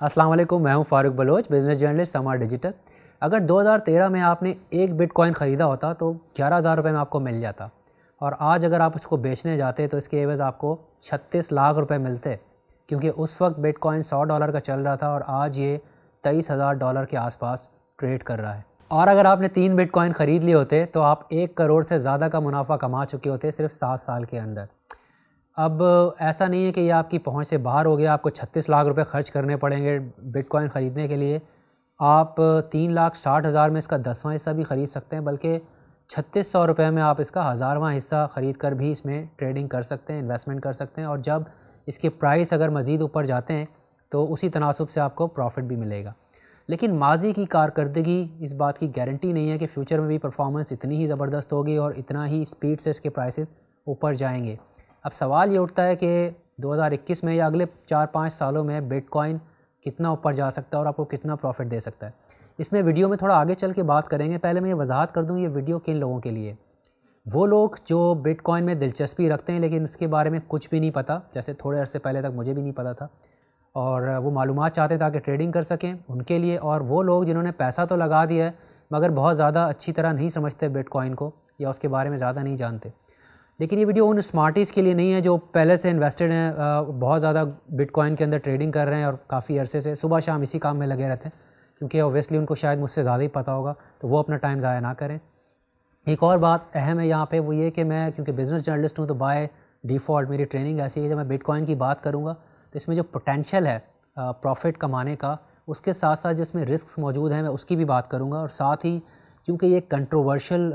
السلام علیکم، میں ہوں Farooq Baloch business journalist Samaa digital اگر دو ہزار تیرہ میں آپ نے ایک بٹ کوائن خریدا ہوتا تو گیارہ ہزار روپے میں آپ کو مل جاتا۔ اور آج اگر آپ اس کو بیچنے جاتے تو اس کے عوض آپ کو چھتیس لاکھ روپے ملتے، کیونکہ اس وقت بٹ کوائن سو ڈالر کا چل رہا تھا اور آج یہ تیئیس ہزار ڈالر کے آس پاس ٹریڈ کر رہا ہے۔ اور اگر آپ نے تین بٹ کوائن خرید لیے ہوتے تو آپ ایک کروڑ سے زیادہ کا منافع کما چکے ہوتے صرف سات سال کے اندر۔ اب ایسا نہیں ہے کہ یہ آپ کی پہنچ سے باہر ہو گیا، آپ کو چھتیس لاکھ روپے خرچ کرنے پڑیں گے بٹ کوائن خریدنے کے لیے۔ آپ تین لاکھ ساٹھ ہزار میں اس کا دسواں حصہ بھی خرید سکتے ہیں، بلکہ چھتیس سو روپے میں آپ اس کا ہزارواں حصہ خرید کر بھی اس میں ٹریڈنگ کر سکتے ہیں انویسٹمنٹ کر سکتے ہیں۔ اور جب اس کے پرائس اگر مزید اوپر جاتے ہیں، تو اسی تناسب سے آپ کو پروفٹ بھی ملے گا۔ لیکن ماضی کی کارکردگی اس بات کی گارنٹی نہیں ہے کہ فیوچر میں بھی پرفارمنس اتنی ہی زبردست ہوگی اور اتنا ہی اسپیڈ سے اس کے پرائسز اوپر جائیں گے۔ اب سوال یہ اٹھتا ہے کہ دو ہزار اکیس میں یا اگلے چار پانچ سالوں میں بٹ کوائن کتنا اوپر جا سکتا ہے اور آپ کو کتنا پروفٹ دے سکتا ہے؟ اس میں ویڈیو میں تھوڑا آگے چل کے بات کریں گے۔ پہلے میں یہ وضاحت کر دوں یہ ویڈیو کن لوگوں کے لیے۔ وہ لوگ جو بٹ کوائن میں دلچسپی رکھتے ہیں لیکن اس کے بارے میں کچھ بھی نہیں پتہ جیسے تھوڑے عرصے پہلے تک مجھے بھی نہیں پتہ تھا۔ اور وہ معلومات چاہتے تاکہ ٹریڈنگ کر سکیں ان کے لیے۔ اور وہ لوگ جنہوں نے پیسہ تو لگا دیا ہے، مگر بہت زیادہ اچھی طرح نہیں سمجھتے بٹ کوائن کو یا اس کے بارے میں زیادہ نہیں جانتے۔ لیکن یہ ویڈیو ان اسمارٹیز کے لیے نہیں ہے جو پہلے سے انویسٹڈ ہیں بہت زیادہ بٹ کوائن کے اندر ٹریڈنگ کر رہے ہیں اور کافی عرصے سے۔ صبح شام اسی کام میں لگے رہتے ہیں، کیونکہ اویسلی ان کو شاید مجھ سے زیادہ ہی پتہ ہوگا، تو وہ اپنا ٹائم ضائع نہ کریں۔ ایک اور بات اہم ہے یہاں پہ، وہ یہ کہ میں کیونکہ بزنس جرنلسٹ ہوں تو بائی ڈیفالٹ میری ٹریننگ ایسی ہے جب میں بٹ کوائن کی بات کروں گا تو اس میں جو پوٹینشیل ہے پروفٹ کمانے کا، اس کے ساتھ ساتھ جس میں رسکس موجود ہیں، میں اس کی بھی بات کروں گا۔ اور ساتھ ہی کیونکہ یہ کنٹروورشل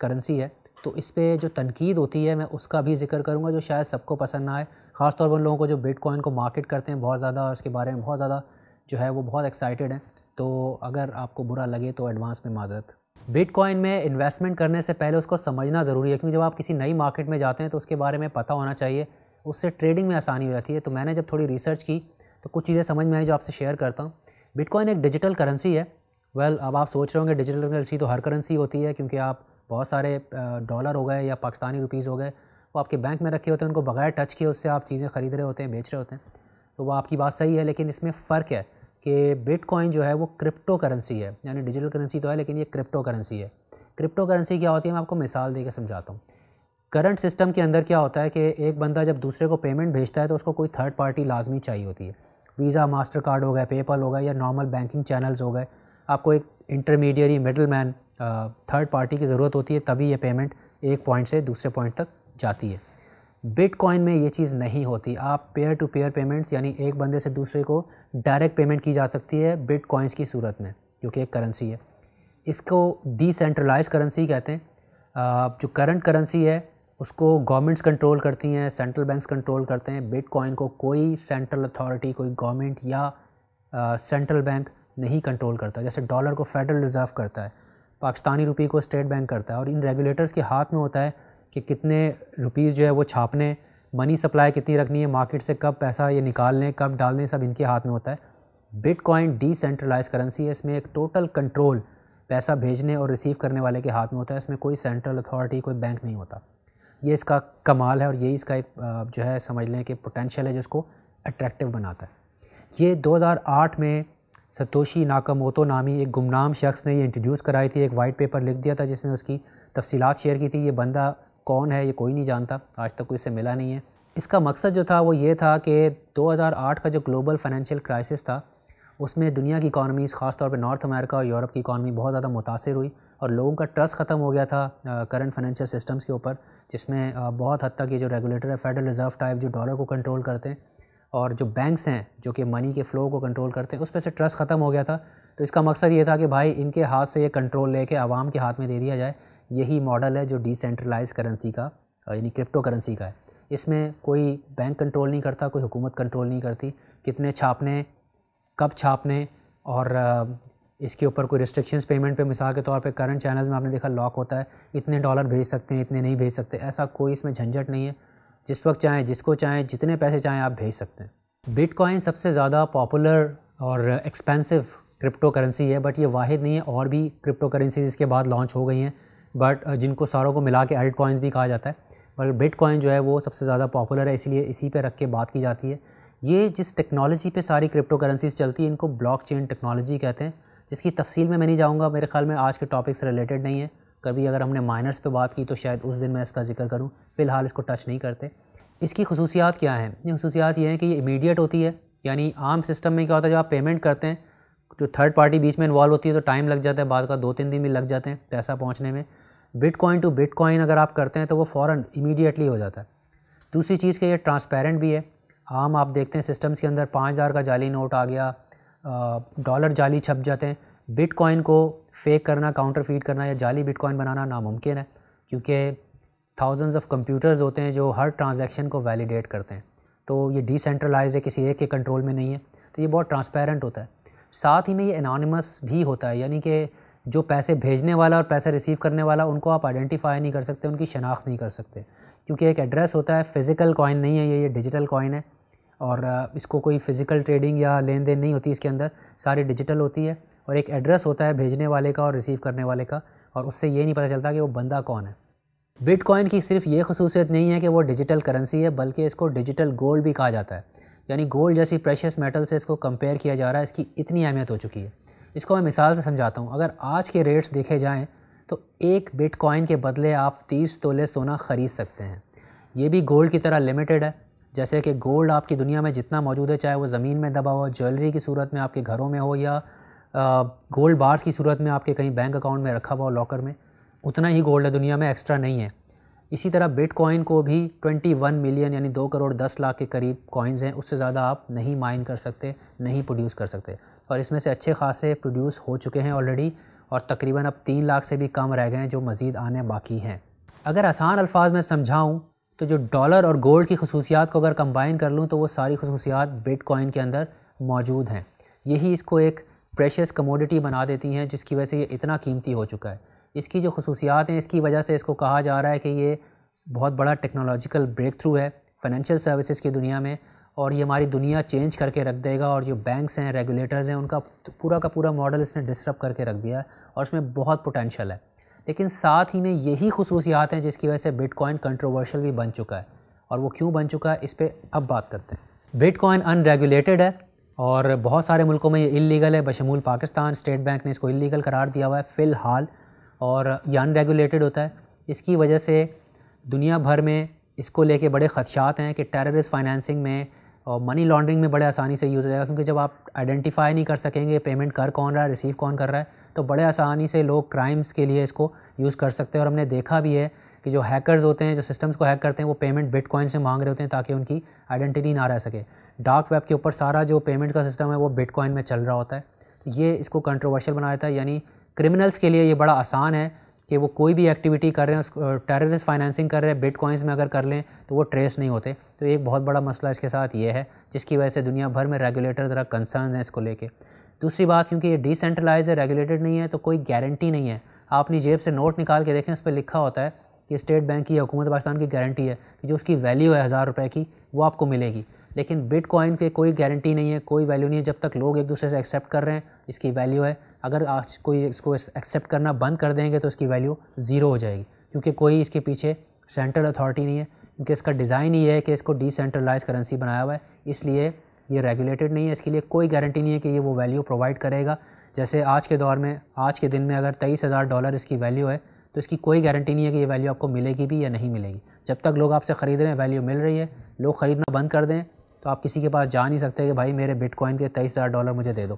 کرنسی ہے تو اس پہ جو تنقید ہوتی ہے، میں اس کا بھی ذکر کروں گا جو شاید سب کو پسند نہ آئے۔ خاص طور پر ان لوگوں کو جو بٹ کوائن کو مارکیٹ کرتے ہیں، بہت زیادہ اور اس کے بارے میں بہت زیادہ جو ہے وہ بہت ایکسائٹیڈ ہیں۔ تو اگر آپ کو برا لگے تو ایڈوانس میں معذرت۔ بٹ کوائن میں انویسٹمنٹ کرنے سے پہلے اس کو سمجھنا ضروری ہے، کیونکہ جب آپ کسی نئی مارکیٹ میں جاتے ہیں تو اس کے بارے میں پتہ ہونا چاہیے۔ اس سے ٹریڈنگ میں آسانی ہو جاتی ہے۔ تو میں نے جب تھوڑی ریسرچ کی، تو کچھ چیزیں سمجھ میں آئی جو آپ سے شیئر کرتا ہوں۔ بٹ کوائن ایک ڈیجیٹل کرنسی ہے۔ ویل اب آپ سوچ رہے ہوں گے ڈیجیٹل کرنسی تو ہر کرنسی ہوتی ہے، کیونکہ آپ بہت سارے ڈالر ہو گئے یا پاکستانی روپیز ہو گئے، وہ آپ کے بینک میں رکھے ہوتے ہیں، ان کو بغیر ٹچ کیے اس سے آپ چیزیں خرید رہے ہوتے ہیں، بیچ رہے ہوتے ہیں۔ تو وہ آپ کی بات صحیح ہے، لیکن اس میں فرق ہے کہ بٹ کوائن جو ہے وہ کرپٹو کرنسی ہے یعنی ڈیجیٹل کرنسی تو ہے، لیکن یہ کرپٹو کرنسی ہے۔ کرپٹو کرنسی کیا ہوتی ہے؟ میں آپ کو مثال دے کے سمجھاتا ہوں۔ کرنٹ سسٹم کے اندر کیا ہوتا ہے کہ ایک بندہ جب دوسرے کو پیمنٹ بھیجتا ہے تو اس کو کوئی تھرڈ پارٹی لازمی چاہیے ہوتی ہے۔ ویزا ماسٹر کارڈ ہو گئے پے پل ہو گئے یا نارمل بینکنگ چینلز ہو گئے۔ آپ کو ایک intermediary middleman third party کی ضرورت ہوتی ہے، تبھی یہ پیمنٹ ایک پوائنٹ سے دوسرے پوائنٹ تک جاتی ہے۔ بٹ کوائن میں یہ چیز نہیں ہوتی۔ آپ پیئر ٹو پیئر پیمنٹس یعنی ایک بندے سے دوسرے کو ڈائریکٹ پیمنٹ کی جا سکتی ہے بٹ کوائنس کی صورت میں، جو کہ ایک کرنسی ہے۔ اس کو ڈی سینٹرلائز کرنسی کہتے ہیں۔ جو کرنٹ کرنسی ہے، اس کو گورنمنٹس کنٹرول کرتی ہیں سینٹرل بینکس کنٹرول کرتے ہیں۔ بٹ کوائن کو کوئی سینٹرل اتھارٹی کوئی گورنمنٹ یا سینٹرل بینک نہیں کنٹرول کرتا۔ جیسے ڈالر کو فیڈرل ریزرو کرتا ہے۔ پاکستانی روپی کو اسٹیٹ بینک کرتا ہے اور ان ریگولیٹرز کے ہاتھ میں ہوتا ہے کہ کتنے روپیز جو ہے وہ چھاپنے، منی سپلائی کتنی رکھنی ہے، مارکیٹ سے کب پیسہ یہ نکالنے، کب ڈالنے، سب ان کے ہاتھ میں ہوتا ہے۔ Bitcoin decentralise currency ہے، اس میں ایک ٹوٹل کنٹرول پیسہ بھیجنے اور ریسیو کرنے والے کے ہاتھ میں ہوتا ہے، اس میں کوئی سینٹرل اتھارٹی کوئی بینک نہیں ہوتا۔ یہ اس کا کمال ہے اور یہی اس کا ایک جو ہے سمجھ لیں کہ پوٹینشیل ہے جس کو اٹریکٹیو بناتا ہے۔ یہ دو ہزار آٹھ میں ستوشی ناکاموتو نامی ایک گمنام شخص نے یہ انٹروڈیوس کرائی تھی، ایک وائٹ پیپر لکھ دیا تھا جس میں اس کی تفصیلات شیئر کی تھی۔ یہ بندہ کون ہے؟ یہ کوئی نہیں جانتا۔ آج تک کوئی سے ملا نہیں ہے۔ اس کا مقصد جو تھا وہ یہ تھا کہ دو ہزار آٹھ کا جو گلوبل فائنینشیل کرائسس تھا، اس میں دنیا کی اکانومیز خاص طور پہ نارتھ امریکہ اور یورپ کی اکانومی بہت زیادہ متاثر ہوئی اور لوگوں کا ٹرسٹ ختم ہو گیا تھا کرنٹ فائنینشیل سسٹمز کے اوپر، جس میں بہت حد تک یہ جو ریگولیٹر ہے فیڈرل ریزرو ٹائپ جو ڈالر کو کنٹرول کرتے ہیں اور جو بینکس ہیں جو کہ منی کے فلو کو کنٹرول کرتے ہیں، اس پہ سے ٹرسٹ ختم ہو گیا تھا۔ تو اس کا مقصد یہ تھا کہ بھائی، ان کے ہاتھ سے یہ کنٹرول لے کے عوام کے ہاتھ میں دے دیا جائے۔ یہی ماڈل ہے جو ڈی سینٹرلائز کرنسی کا یعنی کرپٹو کرنسی کا ہے۔ اس میں کوئی بینک کنٹرول نہیں کرتا، کوئی حکومت کنٹرول نہیں کرتی۔ کتنے چھاپنے، کب چھاپنے، اور اس کے اوپر کوئی ریسٹرکشنز پیمنٹ پہ، مثال کے طور پہ کرنٹ چینلز میں آپ نے دیکھا لاک ہوتا ہے۔ اتنے ڈالر بھیج سکتے ہیں، اتنے نہیں بھیج سکتے۔ ایسا کوئی اس میں جھنجھٹ نہیں ہے۔ جس وقت چاہیں، جس کو چاہیں، جتنے پیسے چاہیں آپ بھیج سکتے ہیں۔ بٹ کوائن سب سے زیادہ پاپولر اور ایکسپینسو کرپٹو کرنسی ہے بٹ یہ واحد نہیں ہے، اور بھی کرپٹو کرنسیز اس کے بعد لانچ ہو گئی ہیں۔ بٹ جن کو ساروں کو ملا کے الٹ کوائنز بھی کہا جاتا ہے۔ بٹ بٹ کوائن جو ہے وہ سب سے زیادہ پاپولر ہے اس لیے اسی پہ رکھ کے بات کی جاتی ہے۔ یہ جس ٹیکنالوجی پہ ساری کرپٹو کرنسیز چلتی ہیں، ان کو بلاک چین ٹیکنالوجی کہتے ہیں۔ جس کی تفصیل میں میں نہیں جاؤں گا، میرے خیال میں آج کے ٹاپک سے ریلیٹڈ نہیں ہے کبھی اگر ہم نے مائنرس پہ بات کی تو شاید اس دن میں اس کا ذکر کروں۔ فی الحال اس کو ٹچ نہیں کرتے۔ اس کی خصوصیات کیا ہیں؟ یہ خصوصیات یہ ہیں کہ یہ امیڈیٹ ہوتی ہے یعنی عام سسٹم میں کیا ہوتا ہے، جب آپ پیمنٹ کرتے ہیں، جو تھرڈ پارٹی بیچ میں انوالو ہوتی ہے تو ٹائم لگ جاتا ہے، بعد کا دو تین دن بھی لگ جاتے ہیں پیسہ پہنچنے میں۔ Bitcoin to bitcoin اگر آپ کرتے ہیں تو وہ فوراً امیڈیٹلی ہو جاتا ہے۔ دوسری چیز کہ یہ ٹرانسپیرنٹ بھی ہے۔ عام آپ دیکھتے ہیں سسٹمز کے اندر پانچ ہزار کا جعلی نوٹ آ گیا ڈالر جعلی چھپ جاتے ہیں۔ بٹ کوائن کو فیک کرنا کاؤنٹر فیڈ کرنا یا جعلی بٹ کوائن بنانا ناممکن ہے، کیونکہ تھاؤزنز آف کمپیوٹرز ہوتے ہیں جو ہر ٹرانزیکشن کو ویلیڈیٹ کرتے ہیں۔ تو یہ ڈی سینٹرلائز ہے، کسی ایک کے کنٹرول میں نہیں ہے۔ تو یہ بہت ٹرانسپیرنٹ ہوتا ہے۔ ساتھ ہی میں یہ انانیمس بھی ہوتا ہے یعنی کہ جو پیسے بھیجنے والا اور پیسے ریسیو کرنے والا، ان کو آپ آئیڈینٹیفائی نہیں کر سکتے، ان کی شناخت نہیں کر سکتے۔ کیونکہ ایک ایڈریس ہوتا ہے فزیکل کوائن نہیں ہے، یہ یہ ڈیجیٹل کوائن ہے۔ اور اس کو کوئی فزیکل ٹریڈنگ یا لین دین نہیں ہوتی اس کے اندر، ساری ڈیجیٹل ہوتی ہے۔ اور ایک ایڈریس ہوتا ہے بھیجنے والے کا اور ریسیو کرنے والے کا، اور اس سے یہ نہیں پتہ چلتا کہ وہ بندہ کون ہے۔ بٹ کوائن کی صرف یہ خصوصیت نہیں ہے کہ وہ ڈیجیٹل کرنسی ہے، بلکہ اس کو ڈیجیٹل گولڈ بھی کہا جاتا ہے۔ یعنی گولڈ جیسی پریشیس میٹل سے اس کو کمپیئر کیا جا رہا ہے، اس کی اتنی اہمیت ہو چکی ہے۔ اس کو میں مثال سے سمجھاتا ہوں، اگر آج کے ریٹس دیکھے جائیں تو ایک بٹ کوائن کے بدلے آپ تیس تولے سونا خرید سکتے ہیں۔ یہ بھی گولڈ کی طرح لمیٹڈ ہے، جیسے کہ گولڈ آپ کی دنیا میں جتنا موجود ہے، چاہے وہ زمین میں دبا ہو جیولری کی صورت میں آپ کے گھروں میں ہو یا گولڈ بارس کی صورت میں آپ کے کہیں بینک اکاؤنٹ میں رکھا ہوا ہو لاکر میں، اتنا ہی گولڈ ہے، دنیا میں ایکسٹرا نہیں ہے۔ اسی طرح بٹ کوائن کو بھی ٹوئنٹی ون ملین یعنی دو کروڑ دس لاکھ کے قریب کوائنز ہیں، اس سے زیادہ آپ نہیں مائن کر سکتے، نہیں پروڈیوس کر سکتے۔ اور اس میں سے اچھے خاصے پروڈیوس ہو چکے ہیں آلریڈی اور تقریباً اب تین لاکھ سے بھی کم رہ گئے ہیں جو مزید آنے باقی ہیں۔ اگر آسان الفاظ میں سمجھاؤں تو جو ڈالر اور گولڈ کی خصوصیات کو اگر کمبائن کر لوں تو وہ ساری خصوصیات بٹ کوائن کے اندر موجود ہیں۔ یہی اس کو ایک پریشیس کموڈٹی بنا دیتی ہیں، جس کی وجہ سے یہ اتنا قیمتی ہو چکا ہے۔ اس کی جو خصوصیات ہیں، اس کی وجہ سے اس کو کہا جا رہا ہے کہ یہ بہت بڑا ٹیکنالوجیکل بریک تھرو ہے فائنینشیل سروسز کی دنیا میں، اور یہ ہماری دنیا چینج کر کے رکھ دے گا، اور جو بینکس ہیں ریگولیٹرز ہیں، ان کا پورا کا پورا ماڈل اس نے ڈسٹرب کر کے رکھ دیا ہے، اور اس میں بہت پوٹینشیل ہے۔ لیکن ساتھ ہی میں یہی خصوصیات ہیں جس کی وجہ سے بٹ کوائن کنٹروورشل بھی بن چکا ہے۔ اور وہ کیوں بن چکا ہے؟ اس پہ اب بات کرتے ہیں۔ بٹ کوائن ان ریگولیٹڈ ہے۔ اور بہت سارے ملکوں میں یہ انلیگل ہے۔ بشمول پاکستان اسٹیٹ بینک نے اس کو انلیگل قرار دیا ہوا ہے فی الحال اور یہ ان ریگولیٹڈ ہوتا ہے۔ اس کی وجہ سے دنیا بھر میں اس کو لے کے بڑے خدشات ہیں کہ ٹیررسٹ فائنینسنگ میں اور منی لانڈرنگ میں بڑے آسانی سے یوز ہو جائے گا۔ کیونکہ جب آپ آئیڈینٹیفائی نہیں کر سکیں گے پیمنٹ کر کون رہا ہے ریسیو کون کر رہا ہے، تو بڑے آسانی سے لوگ کرائمز کے لیے اس کو یوز کر سکتے ہیں۔ اور ہم نے دیکھا بھی ہے کہ جو ہیکرز ہوتے ہیں، جو سسٹمز کو ہیک کرتے ہیں، وہ پیمنٹ بٹ کوائن سے مانگ رہے ہوتے ہیں تاکہ ان کی آئیڈینٹی نہ رہ سکے۔ ڈارک ویب کے اوپر سارا جو پیمنٹ کا سسٹم ہے وہ بٹ کوائن میں چل رہا ہوتا ہے۔ تو یہ اس کو کنٹروورشل بنا دیتا ہے یعنی کرمنلس کے لیے یہ بڑا آسان ہے کہ وہ کوئی بھی ایکٹیویٹی کر رہے ہیں ٹیررسٹ فائنینسنگ کر رہے ہیں بٹ کوائنس میں اگر کر لیں تو وہ ٹریس نہیں ہوتے۔ تو ایک بہت بڑا مسئلہ اس کے ساتھ یہ ہے، جس کی وجہ سے دنیا بھر میں ریگولیٹر ذرا کنسرن ہیں اس کو لے کے۔ دوسری بات، کیونکہ یہ ڈی سینٹرلائز ہے ریگولیٹڈ نہیں ہے، تو کوئی گارنٹی نہیں ہے۔ آپ اپنی جیب سے نوٹ نکال کے دیکھیں، اس پہ لکھا ہوتا ہے کہ اسٹیٹ بینک کی حکومت پاکستان کی گارنٹی ہے کہ جو اس کی ویلیو ہے ہزار روپے کی، وہ آپ کو ملے گی۔ لیکن بٹ کوائن پہ کوئی گارنٹی نہیں ہے، کوئی ویلیو نہیں ہے جب تک لوگ ایک دوسرے سے ایکسیپٹ کر رہے ہیں، اس کی ویلیو ہے۔ اگر آج کوئی اس کو ایکسیپٹ کرنا بند کر دیں گے تو اس کی ویلیو زیرو ہو جائے گی۔ کیونکہ کوئی اس کے پیچھے سینٹرل اتھارٹی نہیں ہے، کیونکہ اس کا ڈیزائن ہی ہے کہ اس کو ڈی سینٹرلائز کرنسی بنایا ہوا ہے۔ اس لیے یہ ریگولیٹڈ نہیں ہے، اس کے لیے کوئی گارنٹی نہیں ہے کہ یہ وہ ویلیو پرووائڈ کرے گا۔ جیسے آج کے دور میں، آج کے دن میں اگر تیئیس ہزار ڈالر اس کی ویلیو ہے تو اس کی کوئی گارنٹی نہیں ہے کہ یہ ویلیو آپ کو ملے گی بھی یا نہیں ملے گی۔ جب تک لوگ آپ سے خرید رہے ہیں ویلیو مل رہی ہے، لوگ خریدنا بند کر دیں تو آپ کسی کے پاس جا نہیں سکتے کہ بھائی میرے بٹ کوائن کے تیئیس ہزار ڈالر مجھے دے دو۔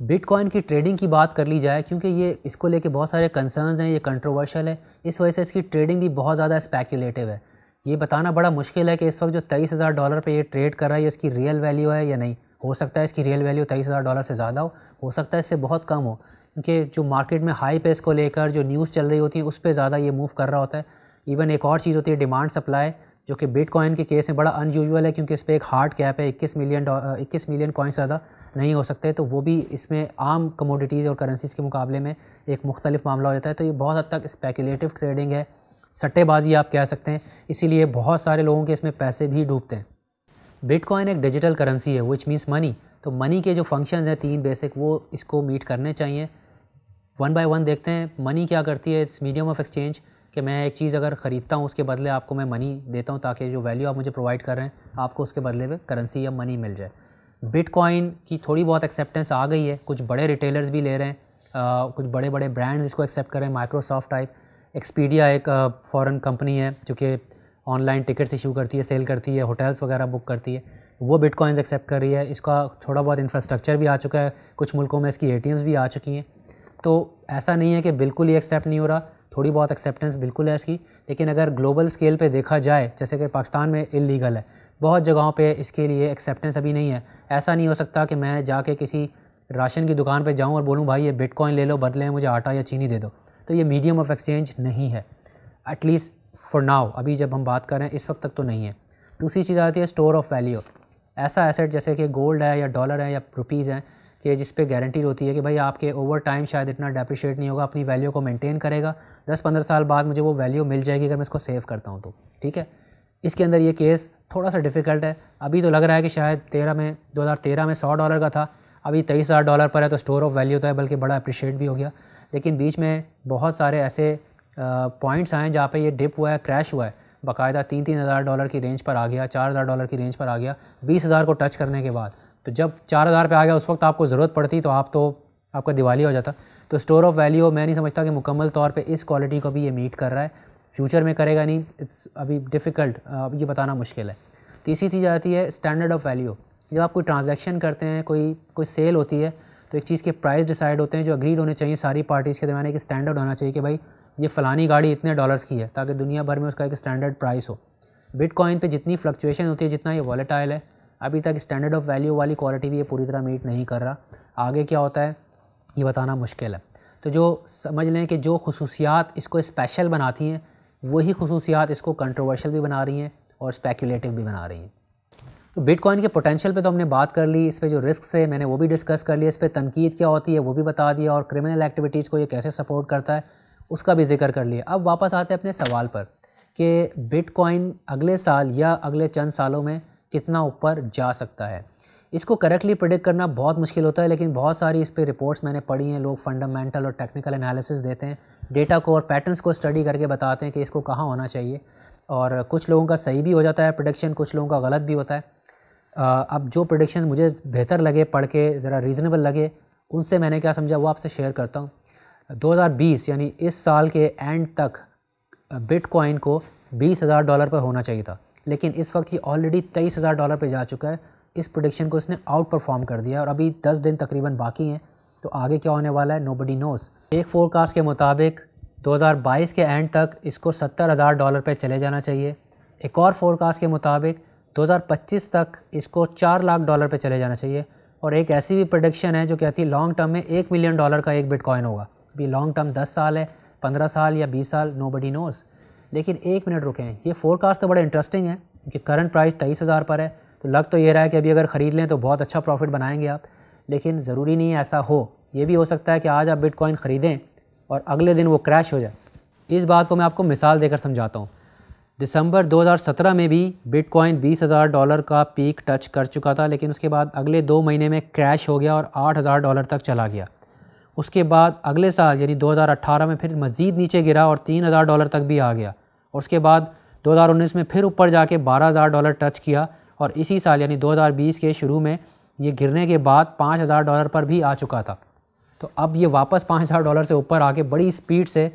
بٹ کوائن کی ٹریڈنگ کی بات کر لی جائے کیونکہ یہ اس کو لے کے بہت سارے کنسرنز ہیں، یہ کنٹروورشل ہے۔ اس وجہ سے اس کی ٹریڈنگ بھی بہت زیادہ اسپیکولیٹو ہے۔ یہ بتانا بڑا مشکل ہے کہ اس وقت جو تیئیس ہزار ڈالر پہ یہ ٹریڈ کر رہا ہے، یہ اس کی ریئل ویلیو ہے یا نہیں۔ ہو سکتا ہے اس کی ریئل ویلیو تیئیس ہزار ڈالر سے زیادہ ہو ہو سکتا ہے اس سے بہت کم ہو۔ کیونکہ جو مارکیٹ میں ہائی پہ اس کو لے کر جو نیوز چل رہی ہوتی ہے، اس پہ زیادہ یہ موو کر رہا ہوتا ہے۔ ایون ایک اور چیز ہوتی ہے ڈیمانڈ سپلائی جو کہ بٹ کوائن کے کیس میں بڑا ان یوزول ہے، کیونکہ اس پہ ایک ہارڈ کیپ ہے، اکیس ملین اکیس ملین کوائنس زیادہ نہیں ہو سکتے۔ تو وہ بھی اس میں عام کموڈیٹیز اور کرنسیز کے مقابلے میں ایک مختلف معاملہ ہو جاتا ہے۔ تو یہ بہت حد تک اسپیکولیٹو ٹریڈنگ ہے، سٹے بازی آپ کہہ سکتے ہیں۔ اسی لیے بہت سارے لوگوں کے اس میں پیسے بھی ڈوبتے ہیں۔ بٹ کوائن ایک ڈیجیٹل کرنسی ہے وچ مینس منی تو منی کے جو فنکشنز ہیں، تین بیسک وہ اس کو میٹ کرنے چاہیے. ون بائی ون دیکھتے ہیں منی کیا کرتی ہے اٹس میڈیم آف ایکسچینج کہ میں ایک چیز اگر خریدتا ہوں، اس کے بدلے آپ کو میں منی دیتا ہوں، تاکہ جو ویلیو آپ مجھے پرووائڈ کر رہے ہیں، آپ کو اس کے بدلے میں کرنسی یا منی مل جائے. بٹ کوائن کی تھوڑی بہت ایکسیپٹنس آ گئی ہے. کچھ بڑے ریٹیلرز بھی لے رہے ہیں. کچھ بڑے بڑے برانڈز اس کو ایکسیپٹ کر رہے ہیں. مائکروسافٹ ٹائپ ایکسپیڈیا ایک فورن کمپنی ہے، جو کہ آن لائن ٹکٹس ایشو کرتی ہے، سیل کرتی ہے ہوٹلس وغیرہ بک کرتی ہے۔ وہ بٹ کوائنز ایکسیپٹ کر رہی ہے۔ اس کا تھوڑا بہت انفراسٹرکچر بھی آ چکا ہے۔ کچھ ملکوں میں اس کی اے ٹی ایمز بھی آ چکی ہیں۔ تو ایسا نہیں ہے کہ بالکل ہی ایکسیپٹ نہیں ہو رہا۔ تھوڑی بہت ایکسیپٹنس بالکل ہے اس کی۔ لیکن اگر گلوبل اسکیل پہ دیکھا جائے، جیسے کہ پاکستان میں انلیگل ہے۔ بہت جگہوں پہ اس کے لیے ایکسیپٹنس ابھی نہیں ہے۔ ایسا نہیں ہو سکتا کہ میں جا کے کسی راشن کی دکان پہ جاؤں اور بولوں، بھائی، یہ بٹ کوائن لے لو بدلے مجھے آٹا یا چینی دے دو۔ تو یہ میڈیم آف ایکسچینج نہیں ہے۔ ایٹ لیسٹ فار ناؤ ابھی جب ہم بات کر رہے ہیں اس وقت تک تو نہیں ہے۔ دوسری چیز آتی ہے اسٹور آف ویلیو ایسا ایسٹ جیسے کہ گولڈ ہے یا ڈالر ہے یا روپیز ہیں کہ جس پہ گارنٹی ہوتی ہے کہ بھائی آپ کے اوور ٹائم شاید اتنا ڈیپریشیٹ نہیں ہوگا، اپنی ویلیو کو مینٹین کرے گا۔ دس پندرہ سال بعد مجھے وہ ویلیو مل جائے گی اگر میں اس کو سیو کرتا ہوں تو، ٹھیک ہے؟ اس کے اندر یہ کیس تھوڑا سا ڈیفیکلٹ ہے۔ ابھی تو لگ رہا ہے کہ شاید تیرہ میں، دو ہزار تیرہ میں سو ڈالر کا تھا۔ ابھی تیئیس ہزار ڈالر پر ہے تو اسٹور آف ویلیو تو ہے، بلکہ بڑا اپریشیٹ بھی ہو گیا۔ لیکن بیچ میں بہت سارے ایسے پوائنٹس آئے جہاں پہ یہ ڈپ ہوا ہے، کریش ہوا ہے۔ باقاعدہ تین تین ہزار ڈالر کی رینج پر آ گیا، چار ہزار ڈالر کی رینج پر آ گیا، بیس ہزار کو ٹچ کرنے کے بعد۔ تو جب چار ہزار پہ آ گیا، اس وقت آپ کو ضرورت پڑتی تو آپ تو، آپ کا دیوالی ہو جاتا۔ تو اسٹور آف ویلیو میں نہیں سمجھتا کہ مکمل طور پہ اس کوالٹی کو بھی یہ میٹ کر رہا ہے۔ فیوچر میں کرے گا نہیں اٹس ابھی ڈیفیکلٹ یہ بتانا مشکل ہے۔ تیسری چیز آتی ہے اسٹینڈرڈ آف ویلیو جب آپ کوئی ٹرانزیکشن کرتے ہیں، کوئی کوئی سیل ہوتی ہے، تو ایک چیز کے پرائز ڈیسائڈ ہوتے ہیں جو اگریڈ ہونے چاہیے ساری پارٹیز کے۔ درمیان ایک اسٹینڈرڈ ہونا چاہیے کہ بھائی یہ فلانی گاڑی اتنے ڈالرس کی ہے تاکہ دنیا بھر میں اس کا ایک اسٹینڈرڈ پرائز ہو۔ بٹ کوائن پہ جتنی فلکچویشن ہوتی ہے، جتنا یہ والیٹائل ہے، ابھی تک اسٹینڈرڈ آف ویلیو والی کوالٹی بھی یہ پوری طرح میٹ نہیں کر رہا۔ آگے کیا ہوتا ہے؟ یہ بتانا مشکل ہے۔ تو جو سمجھ لیں کہ جو خصوصیات اس کو اسپیشل بناتی ہیں، وہی خصوصیات اس کو کنٹروورشل بھی بنا رہی ہیں اور اسپیکولیٹو بھی بنا رہی ہیں۔ تو بٹ کوائن کے پوٹینشیل پہ تو ہم نے بات کر لی، اس پہ جو رسک ہے میں نے وہ بھی ڈسکس کر لیا۔ اس پہ تنقید کیا ہوتی ہے، وہ بھی بتا دیا اور کرمنل ایکٹیویٹیز کو یہ کیسے سپورٹ کرتا ہے۔ اس کا بھی ذکر کر لیا اب واپس آتے ہیں اپنے سوال پر کہ بٹ کوائن اگلے سال یا اگلے چند سالوں میں کتنا اوپر جا سکتا ہے۔ اس کو کریکٹلی پرڈکٹ کرنا بہت مشکل ہوتا ہے، لیکن بہت ساری اس پہ رپورٹس میں نے پڑھی ہیں۔ لوگ فنڈامنٹل اور ٹیکنیکل انالیسس دیتے ہیں۔ ڈیٹا کو اور پیٹرنس کو اسٹڈی کر کے بتاتے ہیں کہ اس کو کہاں ہونا چاہیے۔ اور کچھ لوگوں کا صحیح بھی ہو جاتا ہے پروڈکشن کچھ لوگوں کا غلط بھی ہوتا ہے۔ اب جو پروڈکشنز مجھے بہتر لگے، پڑھ کے ذرا ریزنیبل لگے، ان سے میں نے کیا سمجھا، وہ آپ سے شیئر کرتا ہوں۔ دو ہزار بیس یعنی اس سال کے اینڈ تک بٹ کوائن کو بیس ہزار ڈالر پر ہونا چاہیے تھا۔ لیکن اس وقت یہ آلریڈی تیئیس ہزار ڈالر پہ جا چکا ہے۔ اس پروڈکشن کو اس نے آؤٹ پرفارم کر دیا اور ابھی دس دن تقریباً باقی ہیں۔ تو آگے کیا ہونے والا ہے؟ نو بڈی نوز ایک فور کاسٹ کے مطابق دو ہزار بائیس کے اینڈ تک اس کو ستر ہزار ڈالر پہ چلے جانا چاہیے۔ ایک اور فور کاسٹ کے مطابق دو ہزار پچیس تک اس کو چار لاکھ ڈالر پہ چلے جانا چاہیے۔ اور ایک ایسی بھی پروڈکشن ہے جو کہتی ہے لانگ ٹرم میں ایک ملین ڈالر کا ایک بٹ کوائن ہوگا۔ ابھی لانگ ٹرم دس سال ہے، پندرہ سال یا بیس سال نو بڈی نوز لیکن ایک منٹ رکیں، یہ فور کاسٹ تو بڑے انٹرسٹنگ ہے کہ کرنٹ پرائز تیئیس ہزار پر ہے، تو لگ تو یہ رہا ہے کہ ابھی اگر خرید لیں تو بہت اچھا پروفٹ بنائیں گے آپ. لیکن ضروری نہیں ہے ایسا ہو، یہ بھی ہو سکتا ہے کہ آج آپ بٹ کوائن خریدیں اور اگلے دن وہ کریش ہو جائے. اس بات کو میں آپ کو مثال دے کر سمجھاتا ہوں۔ دسمبر دو ہزار سترہ میں بھی بٹ کوائن بیس ہزار ڈالر کا پیک ٹچ کر چکا تھا، لیکن اس کے بعد اگلے دو مہینے میں کریش ہو گیا اور آٹھ ہزار ڈالر تک چلا گیا۔ اس کے بعد اگلے سال یعنی دو ہزار اٹھارہ میں پھر مزید نیچے گرا اور تین ہزار ڈالر تک بھی آ گیا۔ اور اس کے بعد دو ہزار انیس میں پھر اوپر جا کے بارہ ہزار ڈالر ٹچ کیا۔ اور اسی سال یعنی دو ہزار بیس کے شروع میں یہ گرنے کے بعد پانچ ہزار ڈالر پر بھی آ چکا تھا۔ تو اب یہ واپس پانچ ہزار ڈالر سے اوپر آ کے بڑی اسپیڈ سے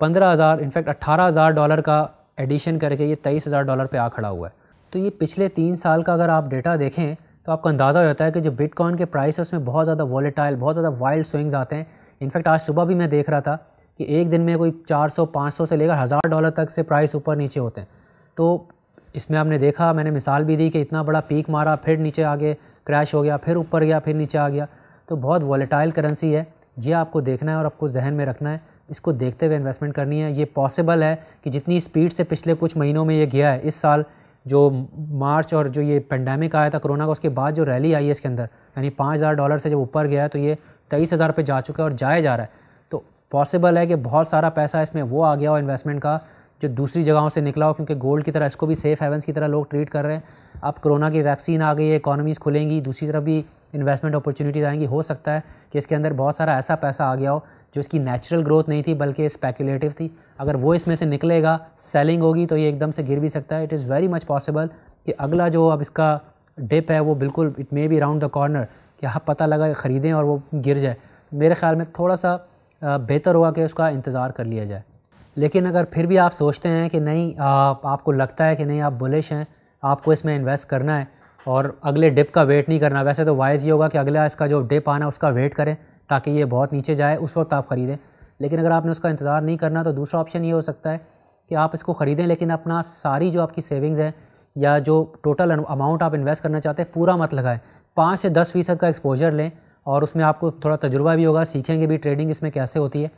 پندرہ ہزار انفیکٹ اٹھارہ ہزار ڈالر کا ایڈیشن کر کے یہ تیئیس ہزار ڈالر پہ آ کھڑا ہوا ہے۔ تو یہ پچھلے تین سال کا اگر آپ ڈیٹا دیکھیں تو آپ کو اندازہ ہو جاتا ہے کہ جو بٹ کون کے پرائس اس میں بہت زیادہ والیٹائل بہت زیادہ وائلڈ سوئنگز آتے ہیں۔ انفیکٹ آج صبح بھی میں دیکھ رہا تھا کہ ایک دن میں کوئی چار سو، پانچ سو سے لے کر ہزار ڈالر تک سے پرائس اوپر نیچے ہوتے ہیں۔ تو اس میں آپ نے دیکھا، میں نے مثال بھی دی کہ اتنا بڑا پیک مارا، پھر نیچے آگے کریش ہو گیا، پھر اوپر گیا، پھر نیچے آ گیا۔ تو بہت والیٹائل کرنسی ہے۔ یہ آپ کو دیکھنا ہے اور آپ کو ذہن میں رکھنا ہے۔ اس کو دیکھتے ہوئے انویسٹمنٹ کرنی ہے۔ یہ پاسبل ہے کہ جتنی اسپیڈ سے پچھلے کچھ مہینوں میں یہ گیا ہے، اس سال جو مارچ اور جو یہ پینڈیمک آیا تھا کرونا کا، اس کے بعد جو ریلی آئی ہے اس کے اندر یعنی پانچ ہزار ڈالر سے جب اوپر گیا تو یہ تیئیس ہزار پہ جا چکا ہے اور جائے جا رہا ہے۔ تو پاسبل ہے کہ بہت سارا پیسہ اس میں وہ آ گیا ہو انویسٹمنٹ کا جو دوسری جگہوں سے نکلا ہو، کیونکہ گولڈ کی طرح اس کو بھی سیف ہیونس کی طرح لوگ ٹریٹ کر رہے ہیں۔ اب کرونا کی ویکسین آ گئی ہے اکانومیز کھلیں گی، دوسری طرف بھی انویسٹمنٹ اپرچونیٹیز آئیں گی۔ ہو سکتا ہے کہ اس کے اندر بہت سارا ایسا پیسہ آ گیا ہو جو اس کی نیچرل گروتھ نہیں تھی، بلکہ اسپیکولیٹو تھی۔ اگر وہ اس میں سے نکلے گا سیلنگ ہوگی تو یہ ایک دم سے گر بھی سکتا ہے۔ It is very much possible کہ اگلا جو اب اس کا ڈپ ہے، وہ بالکل it may be round the corner کہ آپ پتہ لگا خریدیں اور وہ گر جائے۔ میرے خیال میں تھوڑا سا بہتر ہوا کہ اس کا انتظار کر لیا جائے۔ لیکن اگر پھر بھی آپ سوچتے ہیں کہ نہیں، آپ کو لگتا ہے کہ نہیں، آپ بلش ہیں، آپ کو اس میں انویسٹ کرنا ہے اور اگلے ڈپ کا ویٹ نہیں کرنا، ویسے تو وائز یہ ہوگا کہ اگلا اس کا جو ڈپ آنا اس کا ویٹ کریں تاکہ یہ بہت نیچے جائے، اس وقت آپ خریدیں۔ لیکن اگر آپ نے اس کا انتظار نہیں کرنا تو دوسرا آپشن یہ ہو سکتا ہے کہ آپ اس کو خریدیں، لیکن اپنا ساری جو آپ کی سیونگز ہیں یا جو ٹوٹل اماؤنٹ آپ انویسٹ کرنا چاہتے ہیں، پورا مت لگائیں۔ پانچ سے دس فیصد کا ایکسپوجر لیں اور اس میں آپ کو تھوڑا تجربہ بھی ہوگا، سیکھیں گے بھی ٹریڈنگ اس میں کیسے ہوتی ہے۔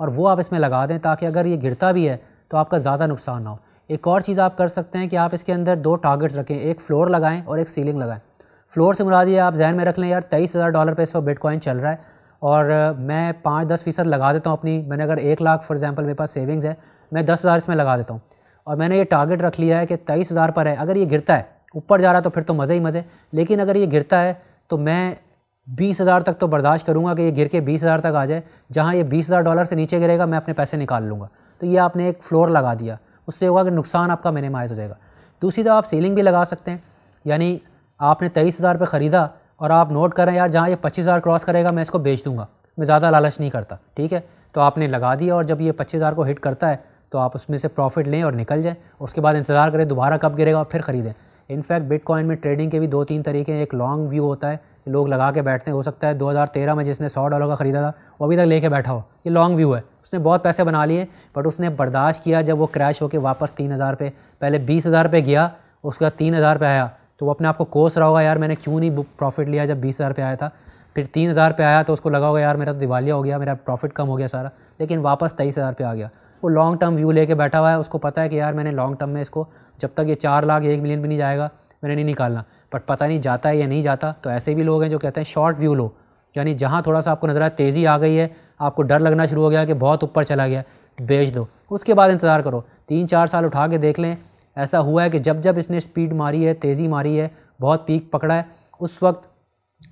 اور وہ آپ اس میں لگا دیں تاکہ اگر یہ گرتا بھی ہے تو آپ کا زیادہ نقصان نہ ہو۔ ایک اور چیز آپ کر سکتے ہیں کہ آپ اس کے اندر دو ٹارگٹس رکھیں، ایک فلور لگائیں اور ایک سیلنگ لگائیں۔ فلور سے مراد یہ آپ ذہن میں رکھ لیں، یار تیئیس ہزار ڈالر پہ اس وقت بٹ کوائن چل رہا ہے اور میں پانچ دس فیصد لگا دیتا ہوں اپنی، میں نے اگر ایک لاکھ فار ایگزامپل میرے پاس سیونگز ہے، میں دس ہزار اس میں لگا دیتا ہوں۔ اور میں نے یہ ٹارگٹ رکھ لیا ہے کہ تیئیس ہزار پر ہے۔ اگر یہ گرتا ہے، اوپر جا رہا تو پھر تو مزے ہی مزے، لیکن اگر یہ گرتا ہے تو میں بیس ہزار تک تو برداشت کروں گا کہ یہ گر کے بیس ہزار تک آ جائے۔ جہاں یہ بیس ہزار ڈالر سے نیچے گرے گا، میں اپنے پیسے نکال لوں گا۔ تو یہ آپ نے ایک فلور لگا دیا۔ اس سے ہوگا کہ نقصان آپ کا منیمائز ہو جائے گا۔ دوسری طرح آپ سیلنگ بھی لگا سکتے ہیں۔ یعنی آپ نے تیئیس ہزار پہ خریدا اور آپ نوٹ کریں یار جہاں یہ پچیس ہزار کراس کرے گا، میں اس کو بیچ دوں گا۔ میں زیادہ لالچ نہیں کرتا، ٹھیک ہے؟ تو آپ نے لگا دیا اور جب یہ پچیس ہزار کو ہٹ کرتا ہے، تو آپ اس میں سے پروفٹ لیں اور نکل جائیں۔ اس کے بعد انتظار کریں دوبارہ کب گرے گا اور پھر خریدیں۔ انفیکٹ بٹ کوائن میں ٹریڈنگ کے بھی دو تین طریقے ہیں۔ ایک لانگ ویو ہوتا ہے لوگ لگا کے بیٹھتے ہیں۔ ہو سکتا ہے دو ہزار تیرہ میں جس نے سو ڈالر کا خریدا تھا، وہ ابھی تک لے کے بیٹھا ہو۔ یہ لانگ ویو ہے۔ اس نے بہت پیسے بنا لیے بٹ اس نے برداشت کیا جب وہ کریش ہو کے واپس تین ہزار پہ، پہلے بیس ہزار پہ گیا، اس کے بعد تین ہزار پہ آیا۔ تو وہ اپنے آپ کو کوس رہا ہوگا، یار میں نے کیوں نہیں پروفٹ لیا جب بیس ہزار پہ آیا تھا؟ پھر تین ہزار پہ آیا تو اس کو لگا ہوگا، یار میرا تو دیوالیہ ہو گیا، میرا پروفٹ کم ہو گیا سارا۔ لیکن واپس تیئیس ہزار پہ آ گیا۔ وہ لانگ ٹرم ویو لے کے بیٹھا ہوا ہے، اس کو پتہ ہے کہ یار میں نے لانگ ٹرم میں اس کو جب تک یہ چار لاکھ ایک ملین بھی نہیں جائے گا، میں نے نہیں نکالنا۔ بٹ پتہ نہیں جاتا ہے یا نہیں جاتا، تو ایسے بھی لوگ ہیں جو کہتے ہیں شارٹ ویو لو۔ یعنی جہاں تھوڑا سا آپ کو نظر آئے تیزی آ گئی ہے، آپ کو ڈر لگنا شروع ہو گیا کہ بہت اوپر چلا گیا بیچ دو۔ اس کے بعد انتظار کرو۔ تین چار سال اٹھا کے دیکھ لیں۔ ایسا ہوا ہے کہ جب جب اس نے اسپیڈ ماری ہے، تیزی ماری ہے، بہت پیک پکڑا ہے، اس وقت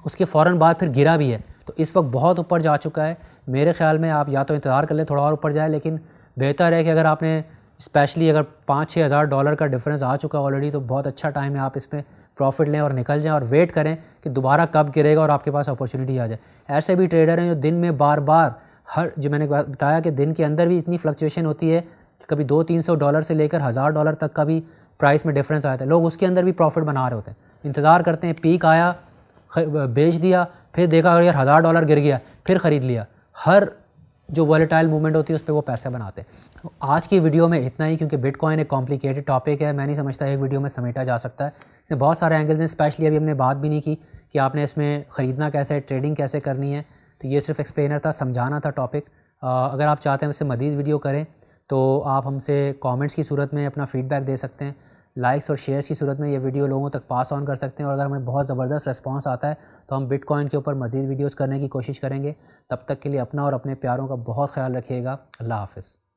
اس کے فوراً بعد پھر گرا بھی ہے۔ تو اس وقت بہت اوپر جا چکا ہے۔ میرے خیال میں آپ یا تو انتظار کر لیں، تھوڑا اور اوپر جائے لیکن بہتر ہے کہ اگر آپ نے اسپیشلی اگر پانچ چھ ہزار ڈالر کا ڈفرینس آ چکا آلریڈی تو بہت اچھا ٹائم ہے آپ اس میں پروفٹ لیں اور نکل جائیں اور ویٹ کریں کہ دوبارہ کب گرے گا اور آپ کے پاس اپورچونیٹی آ جائے۔ ایسے بھی ٹریڈر ہیں جو دن میں بار بار ہر، جو میں نے بتایا کہ دن کے اندر بھی اتنی فلکچویشن ہوتی ہے کہ کبھی دو تین سو ڈالر سے لے کر ہزار ڈالر تک کا بھی پرائس میں ڈفرینس آیا تھا لوگ اس کے اندر بھی پروفٹ بنا رہے ہوتے ہیں۔ انتظار کرتے ہیں پیک آیا بیچ دیا، پھر دیکھا یار ہزار ڈالر گر گیا، پھر خرید لیا۔ ہر جو والیٹائل موومنٹ ہوتی ہے اس پہ وہ پیسے بناتے ہیں۔ آج کی ویڈیو میں اتنا ہی، کیونکہ بٹ کوائن ایک کمپلیکیٹڈ ٹاپک ہے۔ میں نہیں سمجھتا ایک ویڈیو میں سمیٹا جا سکتا ہے۔ اس میں بہت سارے اینگلز ہیں۔ اسپیشلی ابھی ہم نے بات بھی نہیں کی کہ آپ نے اس میں خریدنا کیسے ہے ٹریڈنگ کیسے کرنی ہے۔ تو یہ صرف ایکسپلینر تھا، سمجھانا تھا ٹاپک اگر آپ چاہتے ہیں اس سے مزید ویڈیو کریں تو آپ ہم سے کامنٹس کی صورت میں اپنا فیڈ بیک دے سکتے ہیں۔ لائکس اور شیئرس کی صورت میں یہ ویڈیو لوگوں تک پاس آن کر سکتے ہیں اور اگر ہمیں بہت زبردست ریسپانس آتا ہے تو ہم بٹ کوائن کے اوپر مزید ویڈیوز کرنے کی کوشش کریں گے۔ تب تک کے لیے اپنا اور اپنے پیاروں کا بہت خیال رکھیے گا۔ اللہ حافظ۔